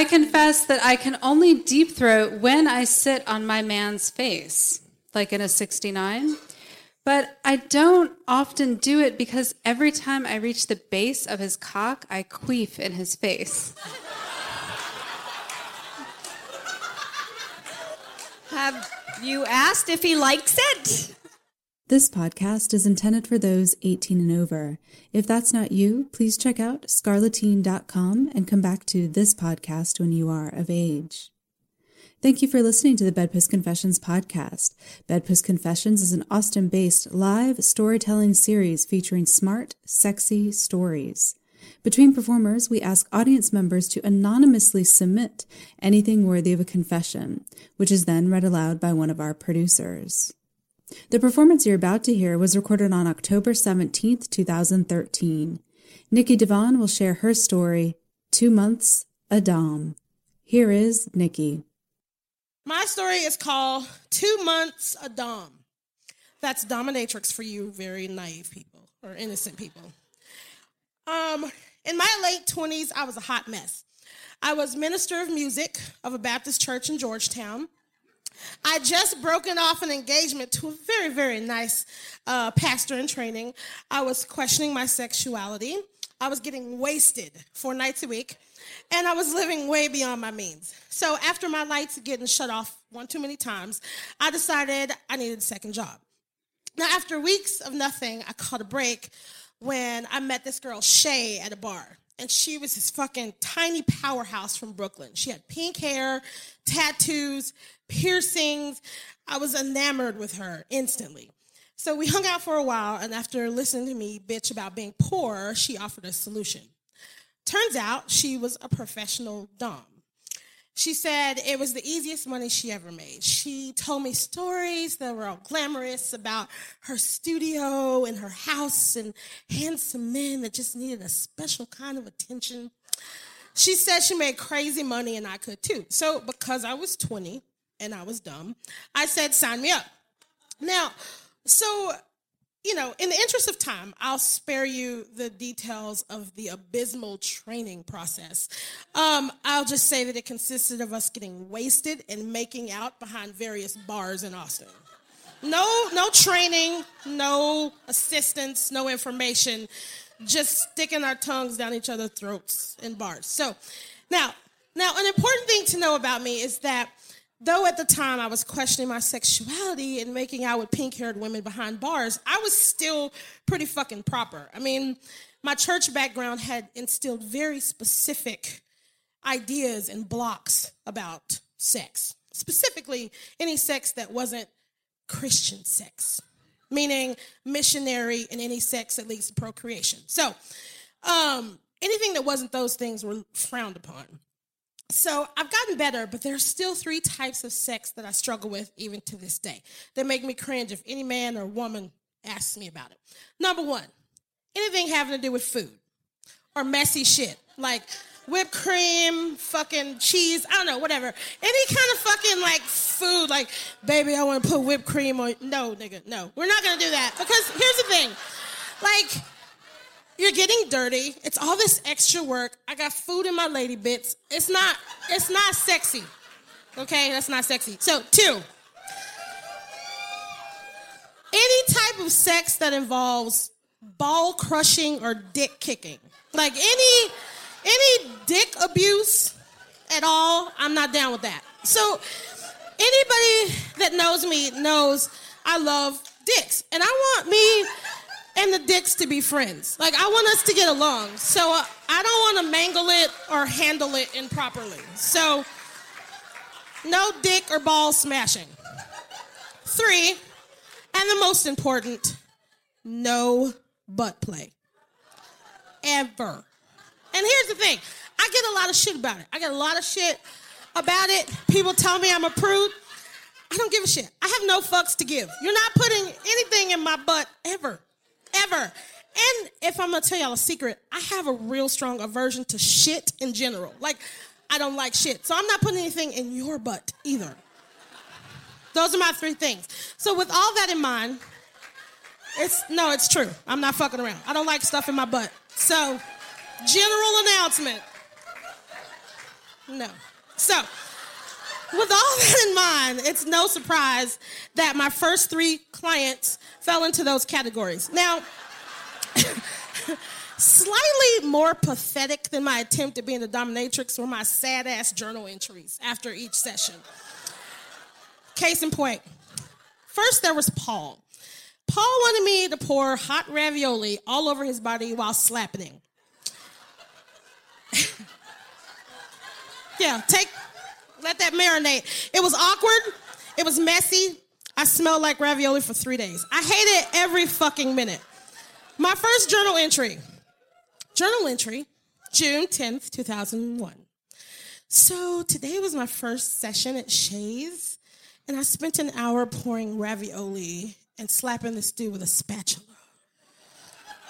I confess that I can only deep throat when I sit on my man's face, like in a 69. But I don't often do it because every time I reach the base of his cock, I queef in his face. Have you asked if he likes it? This podcast is intended for those 18 and over. If that's not you, please check out scarleteen.com and come back to this podcast when you are of age. Thank you for listening to the Bedpost Confessions podcast. Bedpost Confessions is an Austin based live storytelling series featuring smart, sexy stories. Between performers, we ask audience members to anonymously submit anything worthy of a confession, which is then read aloud by one of our producers. The performance you're about to hear was recorded on October 17th, 2013. Nikki Devon will share her story, Two Months, a Dom. Here is Nikki. My story is called Two Months a Dom. That's dominatrix for you very naive people or innocent people. Um, in my late 20s, I was a hot mess. I was minister of music of a Baptist church in Georgetown. I just broken off an engagement to a very, very nice uh, pastor in training. I was questioning my sexuality. I was getting wasted four nights a week, and I was living way beyond my means. So after my lights getting shut off one too many times, I decided I needed a second job. Now, after weeks of nothing, I caught a break when I met this girl, Shay, at a bar. And she was this fucking tiny powerhouse from Brooklyn. She had pink hair, tattoos, piercings. I was enamored with her instantly. So we hung out for a while, and after listening to me bitch about being poor, she offered a solution. Turns out she was a professional Dom. She said it was the easiest money she ever made. She told me stories that were all glamorous about her studio and her house and handsome men that just needed a special kind of attention. She said she made crazy money and I could too. So, because I was 20 and I was dumb, I said, sign me up. Now, so you know, in the interest of time, I'll spare you the details of the abysmal training process. Um, I'll just say that it consisted of us getting wasted and making out behind various bars in Austin. No, no training, no assistance, no information, just sticking our tongues down each other's throats in bars. So, now, now, an important thing to know about me is that though at the time I was questioning my sexuality and making out with pink haired women behind bars, I was still pretty fucking proper. I mean, my church background had instilled very specific ideas and blocks about sex, specifically any sex that wasn't Christian sex, meaning missionary and any sex that leads to procreation. So, um, anything that wasn't those things were frowned upon. So I've gotten better, but there's still three types of sex that I struggle with even to this day. They make me cringe if any man or woman asks me about it. Number one, anything having to do with food or messy shit like whipped cream, fucking cheese, I don't know, whatever. Any kind of fucking like food, like, baby, I want to put whipped cream on. No, nigga, no. We're not gonna do that because here's the thing. Like, you're getting dirty. It's all this extra work. I got food in my lady bits. It's not, it's not sexy. Okay, that's not sexy. So, two. Any type of sex that involves ball crushing or dick kicking. Like any any dick abuse at all, I'm not down with that. So anybody that knows me knows I love dicks. And I want me and the dicks to be friends. Like, I want us to get along. So uh, I don't want to mangle it or handle it improperly. So, no dick or ball smashing. Three, and the most important, no butt play. Ever. And here's the thing I get a lot of shit about it. I get a lot of shit about it. People tell me I'm a prude. I don't give a shit. I have no fucks to give. You're not putting anything in my butt ever ever. And if I'm gonna tell y'all a secret, I have a real strong aversion to shit in general. Like, I don't like shit. So I'm not putting anything in your butt either. Those are my three things. So with all that in mind, it's no, it's true. I'm not fucking around. I don't like stuff in my butt. So, general announcement. No. So, with all that in mind, it's no surprise that my first three clients fell into those categories. Now, slightly more pathetic than my attempt at being a dominatrix were my sad ass journal entries after each session. Case in. First, there was Paul. Paul wanted me to pour hot ravioli all over his body while slapping him. yeah, take, let that marinate. It was awkward. It was messy. I smelled like ravioli for three days. I hated every fucking minute. My first journal entry. Journal entry, June 10th, 2001. So today was my first session at Shays, and I spent an hour pouring ravioli and slapping the stew with a spatula.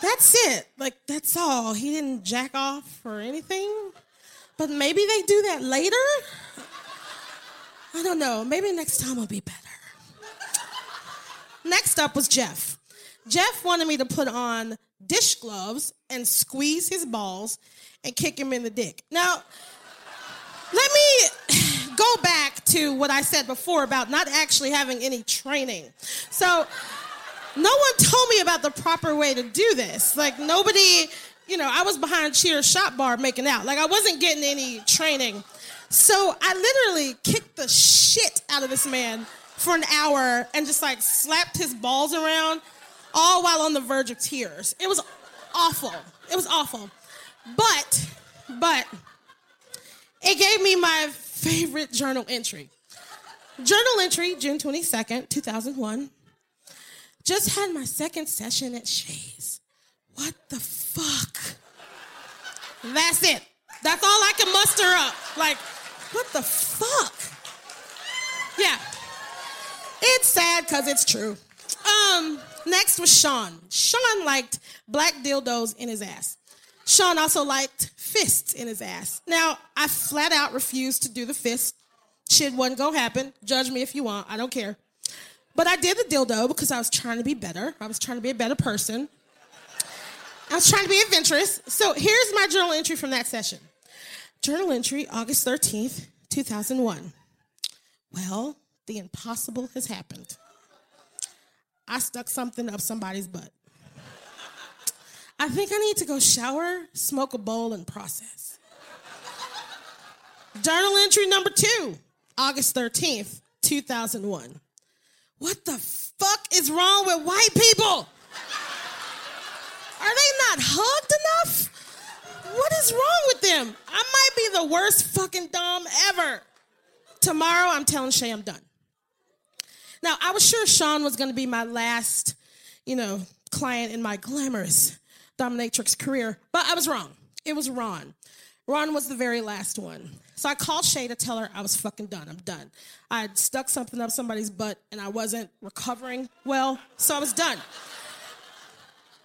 That's it. Like, that's all. He didn't jack off or anything. But maybe they do that later? I don't know. Maybe next time will be better. Next up was Jeff. Jeff wanted me to put on dish gloves and squeeze his balls and kick him in the dick. Now, let me go back to what I said before about not actually having any training. So, no one told me about the proper way to do this. Like, nobody, you know, I was behind Cheers Shop Bar making out. Like, I wasn't getting any training. So, I literally kicked the shit out of this man for an hour and just like slapped his balls around, all while on the verge of tears. It was awful. It was awful. But, but, it gave me my favorite journal entry. Journal entry, June 22nd, 2001. Just had my second session at Shays. What the fuck? That's it. That's all I can muster up. Like, what the fuck? Yeah. It's sad because it's true. Um, next was Sean. Sean liked black dildos in his ass. Sean also liked fists in his ass. Now, I flat out refused to do the fist. Shit wasn't gonna happen. Judge me if you want, I don't care. But I did the dildo because I was trying to be better. I was trying to be a better person. I was trying to be adventurous. So here's my journal entry from that session. Journal entry, August 13th, 2001. Well, the impossible has happened. I stuck something up somebody's butt. I think I need to go shower, smoke a bowl, and process. Journal entry number two, August 13th, 2001. What the fuck is wrong with white people? Are they not hugged enough? What is wrong with them? I might be the worst fucking dom ever. Tomorrow, I'm telling Shay I'm done. Now, I was sure Sean was to be my last, you know, client in my glamorous dominatrix career, but I was wrong. It was Ron. Ron was the very last one. So I called Shay to tell her I was fucking done. I'm done. I had stuck something up somebody's butt and I wasn't recovering well, so I was done.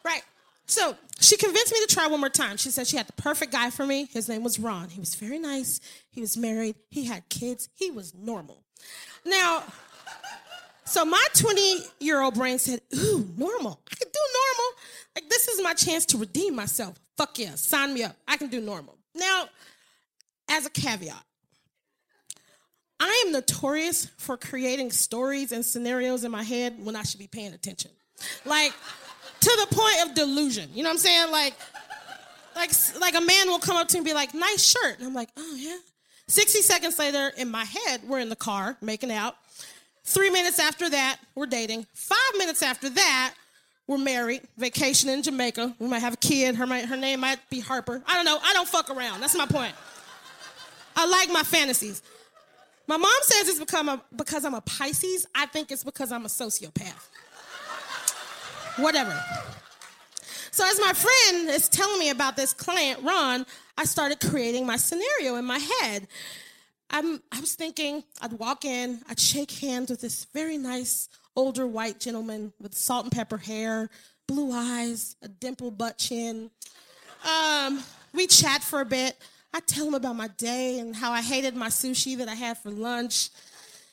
Right. So she convinced me to try one more time. She said she had the perfect guy for me. His name was Ron. He was very nice. He was married. He had kids. He was normal. Now, so my 20 year old brain said, Ooh, normal. I can do normal. Like, this is my chance to redeem myself. Fuck yeah, sign me up. I can do normal. Now, as a caveat, I am notorious for creating stories and scenarios in my head when I should be paying attention. Like, to the point of delusion. You know what I'm saying? Like, like, like a man will come up to me and be like, nice shirt. And I'm like, oh yeah. 60 seconds later, in my head, we're in the car making out. Three minutes after that, we're dating. Five minutes after that, we're married, vacation in Jamaica. We might have a kid. Her, her name might be Harper. I don't know. I don't fuck around. That's my point. I like my fantasies. My mom says it's become a, because I'm a Pisces. I think it's because I'm a sociopath. Whatever. So as my friend is telling me about this client, Ron, I started creating my scenario in my head. I'm, I was thinking I'd walk in, I'd shake hands with this very nice older white gentleman with salt and pepper hair, blue eyes, a dimpled butt chin. Um, we chat for a bit. I tell him about my day and how I hated my sushi that I had for lunch.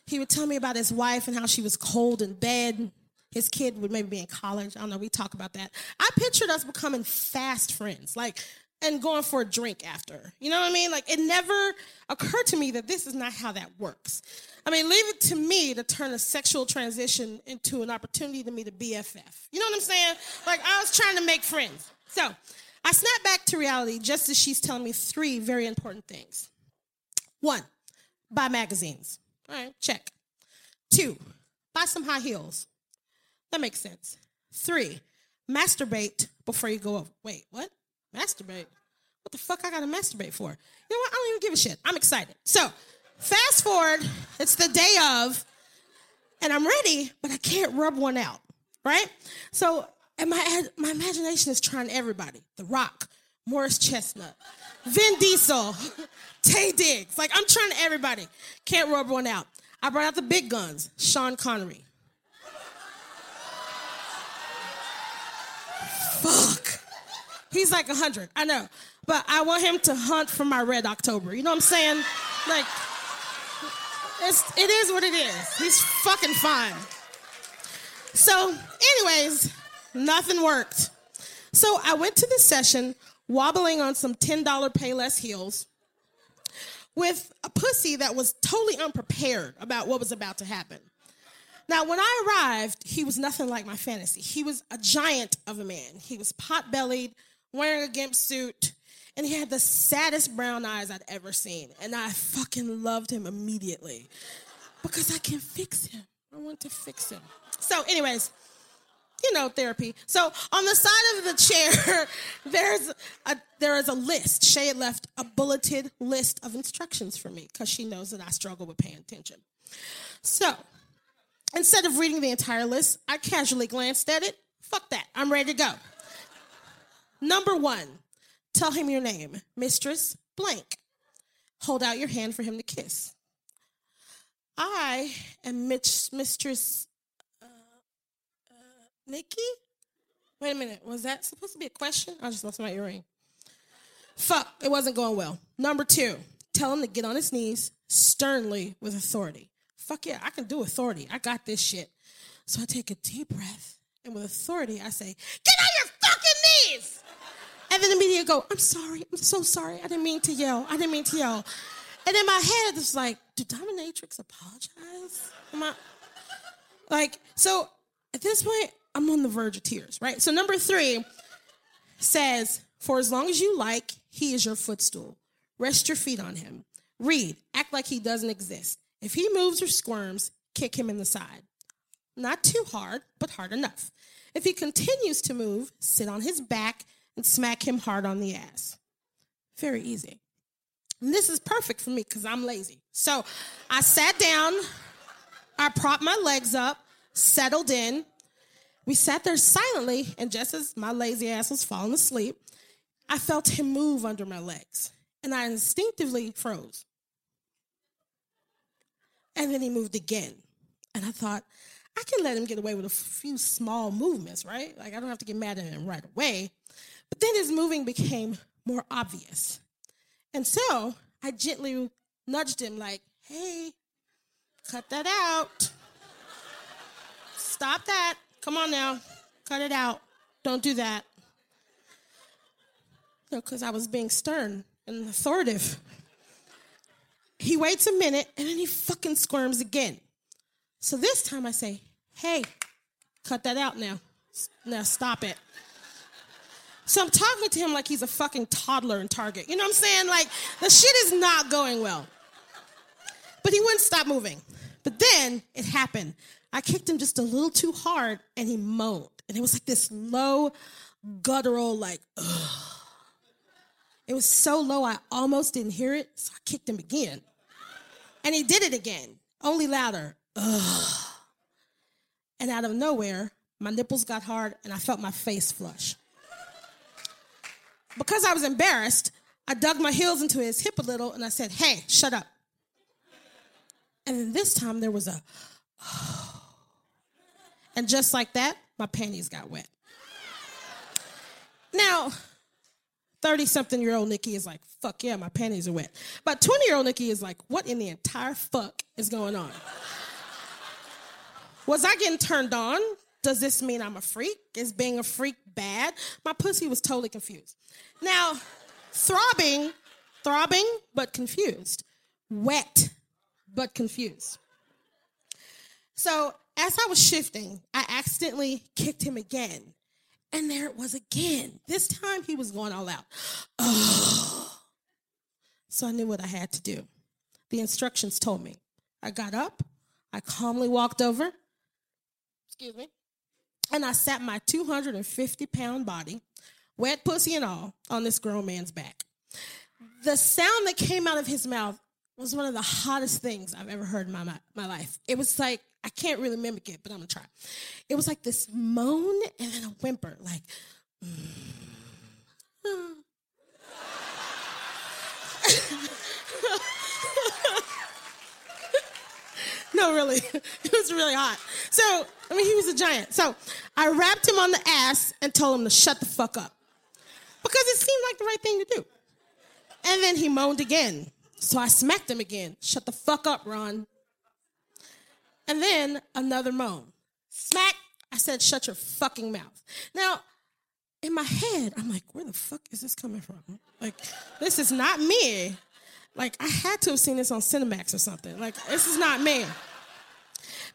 He would tell me about his wife and how she was cold in bed. His kid would maybe be in college. I don't know. We talk about that. I pictured us becoming fast friends. Like and going for a drink after. You know what I mean? Like it never occurred to me that this is not how that works. I mean, leave it to me to turn a sexual transition into an opportunity to meet a BFF. You know what I'm saying? Like I was trying to make friends. So I snap back to reality just as she's telling me three very important things. One, buy magazines. All right, check. Two, buy some high heels. That makes sense. Three, masturbate before you go over. Wait, what? Masturbate? What the fuck I gotta masturbate for? You know what? I don't even give a shit. I'm excited. So, fast forward, it's the day of, and I'm ready, but I can't rub one out, right? So, and my, my imagination is trying everybody The Rock, Morris Chestnut, Vin Diesel, Taye Diggs. Like, I'm trying everybody. Can't rub one out. I brought out the big guns Sean Connery. Fuck. He's like 100, I know. But I want him to hunt for my red October. You know what I'm saying? Like, it's, it is what it is. He's fucking fine. So, anyways, nothing worked. So I went to the session wobbling on some $10 Payless heels with a pussy that was totally unprepared about what was about to happen. Now, when I arrived, he was nothing like my fantasy. He was a giant of a man. He was pot bellied, wearing a gimp suit, and he had the saddest brown eyes I'd ever seen. And I fucking loved him immediately because I can fix him. I want to fix him. So, anyways, you know, therapy. So on the side of the chair, there's a there is a list. Shay had left a bulleted list of instructions for me because she knows that I struggle with paying attention. So instead of reading the entire list, I casually glanced at it. Fuck that. I'm ready to go. Number one, tell him your name, Mistress Blank. Hold out your hand for him to kiss. I am Mitch, Mistress uh, uh, Nikki? Wait a minute. Was that supposed to be a question? I just lost my earring. Fuck, it wasn't going well. Number two, tell him to get on his knees sternly with authority. Fuck yeah, I can do authority. I got this shit. So I take a deep breath and with authority I say, Get on your fucking knees! And then the media go, I'm sorry, I'm so sorry. I didn't mean to yell. I didn't mean to yell. And in my head, it's like, do dominatrix apologize? Am I like so at this point, I'm on the verge of tears, right? So number three says, For as long as you like, he is your footstool. Rest your feet on him. Read, act like he doesn't exist. If he moves or squirms, kick him in the side. Not too hard, but hard enough. If he continues to move, sit on his back and smack him hard on the ass. Very easy. And this is perfect for me because I'm lazy. So I sat down, I propped my legs up, settled in, we sat there silently, and just as my lazy ass was falling asleep, I felt him move under my legs, and I instinctively froze. And then he moved again. And I thought, I can let him get away with a few small movements, right? Like, I don't have to get mad at him right away. But then his moving became more obvious. And so I gently nudged him, like, hey, cut that out. Stop that. Come on now, cut it out. Don't do that. Because I was being stern and authoritative. He waits a minute and then he fucking squirms again. So this time I say, hey, cut that out now. Now stop it. So I'm talking to him like he's a fucking toddler in Target. You know what I'm saying? Like the shit is not going well. But he wouldn't stop moving. But then it happened. I kicked him just a little too hard and he moaned. And it was like this low, guttural, like, ugh. It was so low I almost didn't hear it, so I kicked him again. And he did it again, only louder. Ugh. And out of nowhere, my nipples got hard and I felt my face flush. Because I was embarrassed, I dug my heels into his hip a little and I said, Hey, shut up. And then this time there was a, and just like that, my panties got wet. Now, 30 something year old Nikki is like, fuck yeah, my panties are wet. But 20 year old Nikki is like, what in the entire fuck is going on? Was I getting turned on? Does this mean I'm a freak? Is being a freak bad? My pussy was totally confused. Now, throbbing, throbbing, but confused, wet, but confused. So as I was shifting, I accidentally kicked him again. And there it was again. This time he was going all out. So I knew what I had to do. The instructions told me. I got up, I calmly walked over, excuse me, and I sat my 250 pound body, wet pussy and all, on this grown man's back. The sound that came out of his mouth was one of the hottest things I've ever heard in my, my life. It was like, I can't really mimic it, but I'm gonna try. It was like this moan and then a whimper, like, hmm. no, really. It was really hot. So, I mean, he was a giant. So I rapped him on the ass and told him to shut the fuck up because it seemed like the right thing to do. And then he moaned again. So I smacked him again. Shut the fuck up, Ron. And then another moan. Smack. I said, shut your fucking mouth. Now, in my head, I'm like, where the fuck is this coming from? Like, this is not me. Like, I had to have seen this on Cinemax or something. Like, this is not me.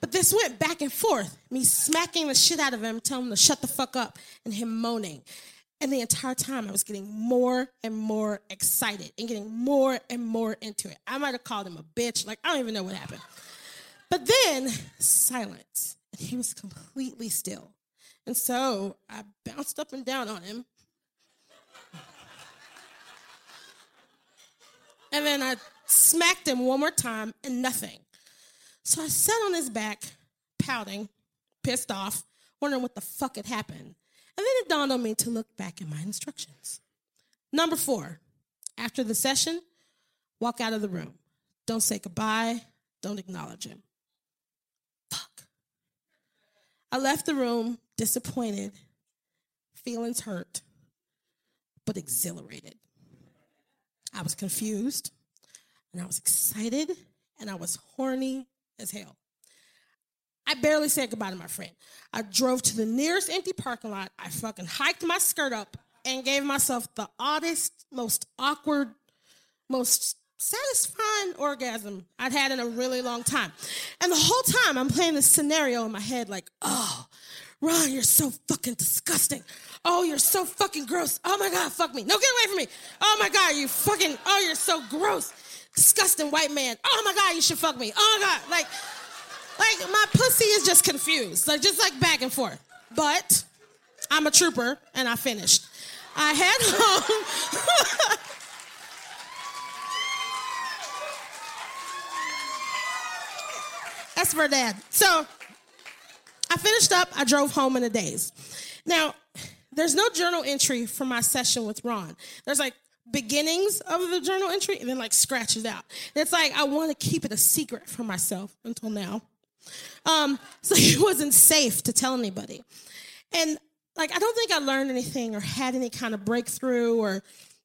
But this went back and forth, me smacking the shit out of him, telling him to shut the fuck up, and him moaning. And the entire time, I was getting more and more excited and getting more and more into it. I might have called him a bitch. Like, I don't even know what happened. But then, silence. And he was completely still. And so I bounced up and down on him. And then I smacked him one more time and nothing. So I sat on his back, pouting, pissed off, wondering what the fuck had happened. And then it dawned on me to look back at my instructions. Number four, after the session, walk out of the room. Don't say goodbye, don't acknowledge him. Fuck. I left the room disappointed, feelings hurt, but exhilarated. I was confused, and I was excited, and I was horny as hell. I barely said goodbye to my friend. I drove to the nearest empty parking lot. I fucking hiked my skirt up and gave myself the oddest, most awkward, most satisfying orgasm I'd had in a really long time. And the whole time I'm playing this scenario in my head like, oh, Ron, you're so fucking disgusting. Oh, you're so fucking gross. Oh my God, fuck me. No, get away from me. Oh my God, you fucking, oh, you're so gross. Disgusting white man. Oh my God, you should fuck me. Oh my God. Like, like my pussy is just confused, like just like back and forth. But I'm a trooper, and I finished. I head home. That's for dad. So I finished up. I drove home in a daze. Now, there's no journal entry for my session with Ron. There's like beginnings of the journal entry and then like scratches out. it's like I want to keep it a secret for myself until now. Um, so it wasn't safe to tell anybody. And like, I don't think I learned anything or had any kind of breakthrough or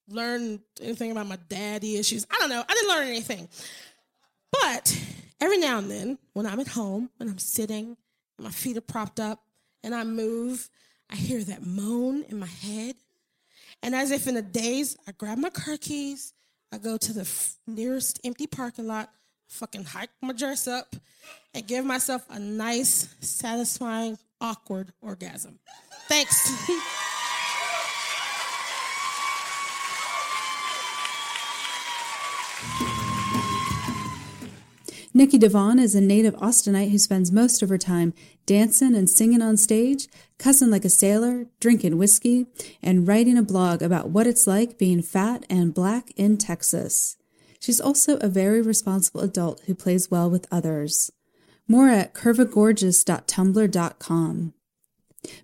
learned anything about my daddy issues. I don't know. I didn't learn anything. But every now and then, when I'm at home and I'm sitting, and my feet are propped up, and I move, I hear that moan in my head. And as if in a daze, I grab my car keys, I go to the f- nearest empty parking lot, fucking hike my dress up, and give myself a nice, satisfying, awkward orgasm. Thanks. Nikki Devon is a native Austinite who spends most of her time dancing and singing on stage, cussing like a sailor, drinking whiskey, and writing a blog about what it's like being fat and black in Texas. She's also a very responsible adult who plays well with others. More at curvagorgeous.tumblr.com.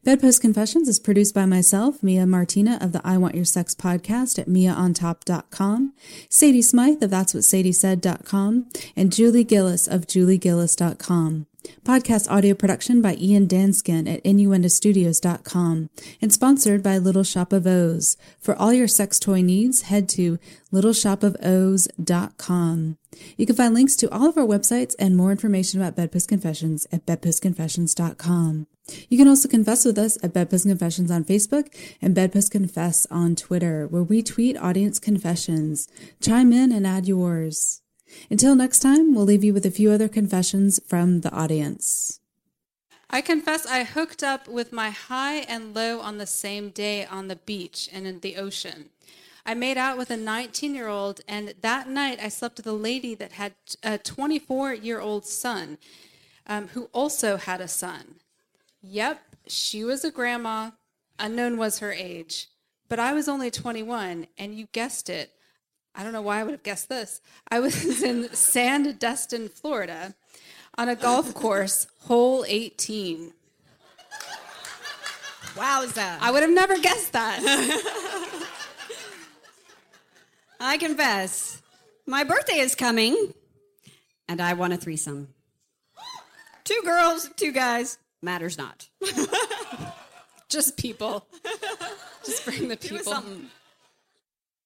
Bedpost Confessions is produced by myself, Mia Martina of the I Want Your Sex podcast at miaontop.com, Sadie Smythe of That's What Sadie Said.com, and Julie Gillis of juliegillis.com. Podcast audio production by Ian Danskin at innuendostudios.com and sponsored by Little Shop of O's. For all your sex toy needs, head to littleshopofos.com. You can find links to all of our websites and more information about Bedpost Confessions at bedpostconfessions.com. You can also confess with us at Bedpost Confessions on Facebook and Bedpost Confess on Twitter, where we tweet audience confessions. Chime in and add yours. Until next time, we'll leave you with a few other confessions from the audience. I confess I hooked up with my high and low on the same day on the beach and in the ocean. I made out with a 19 year old, and that night I slept with a lady that had a 24 year old son um, who also had a son. Yep, she was a grandma. Unknown was her age. But I was only 21, and you guessed it. I don't know why I would have guessed this. I was in Sandestin, Florida, on a golf course, hole 18. Wowza. I would have never guessed that. I confess, my birthday is coming, and I want a threesome. Two girls, two guys, matters not. Just people. Just bring the people. something.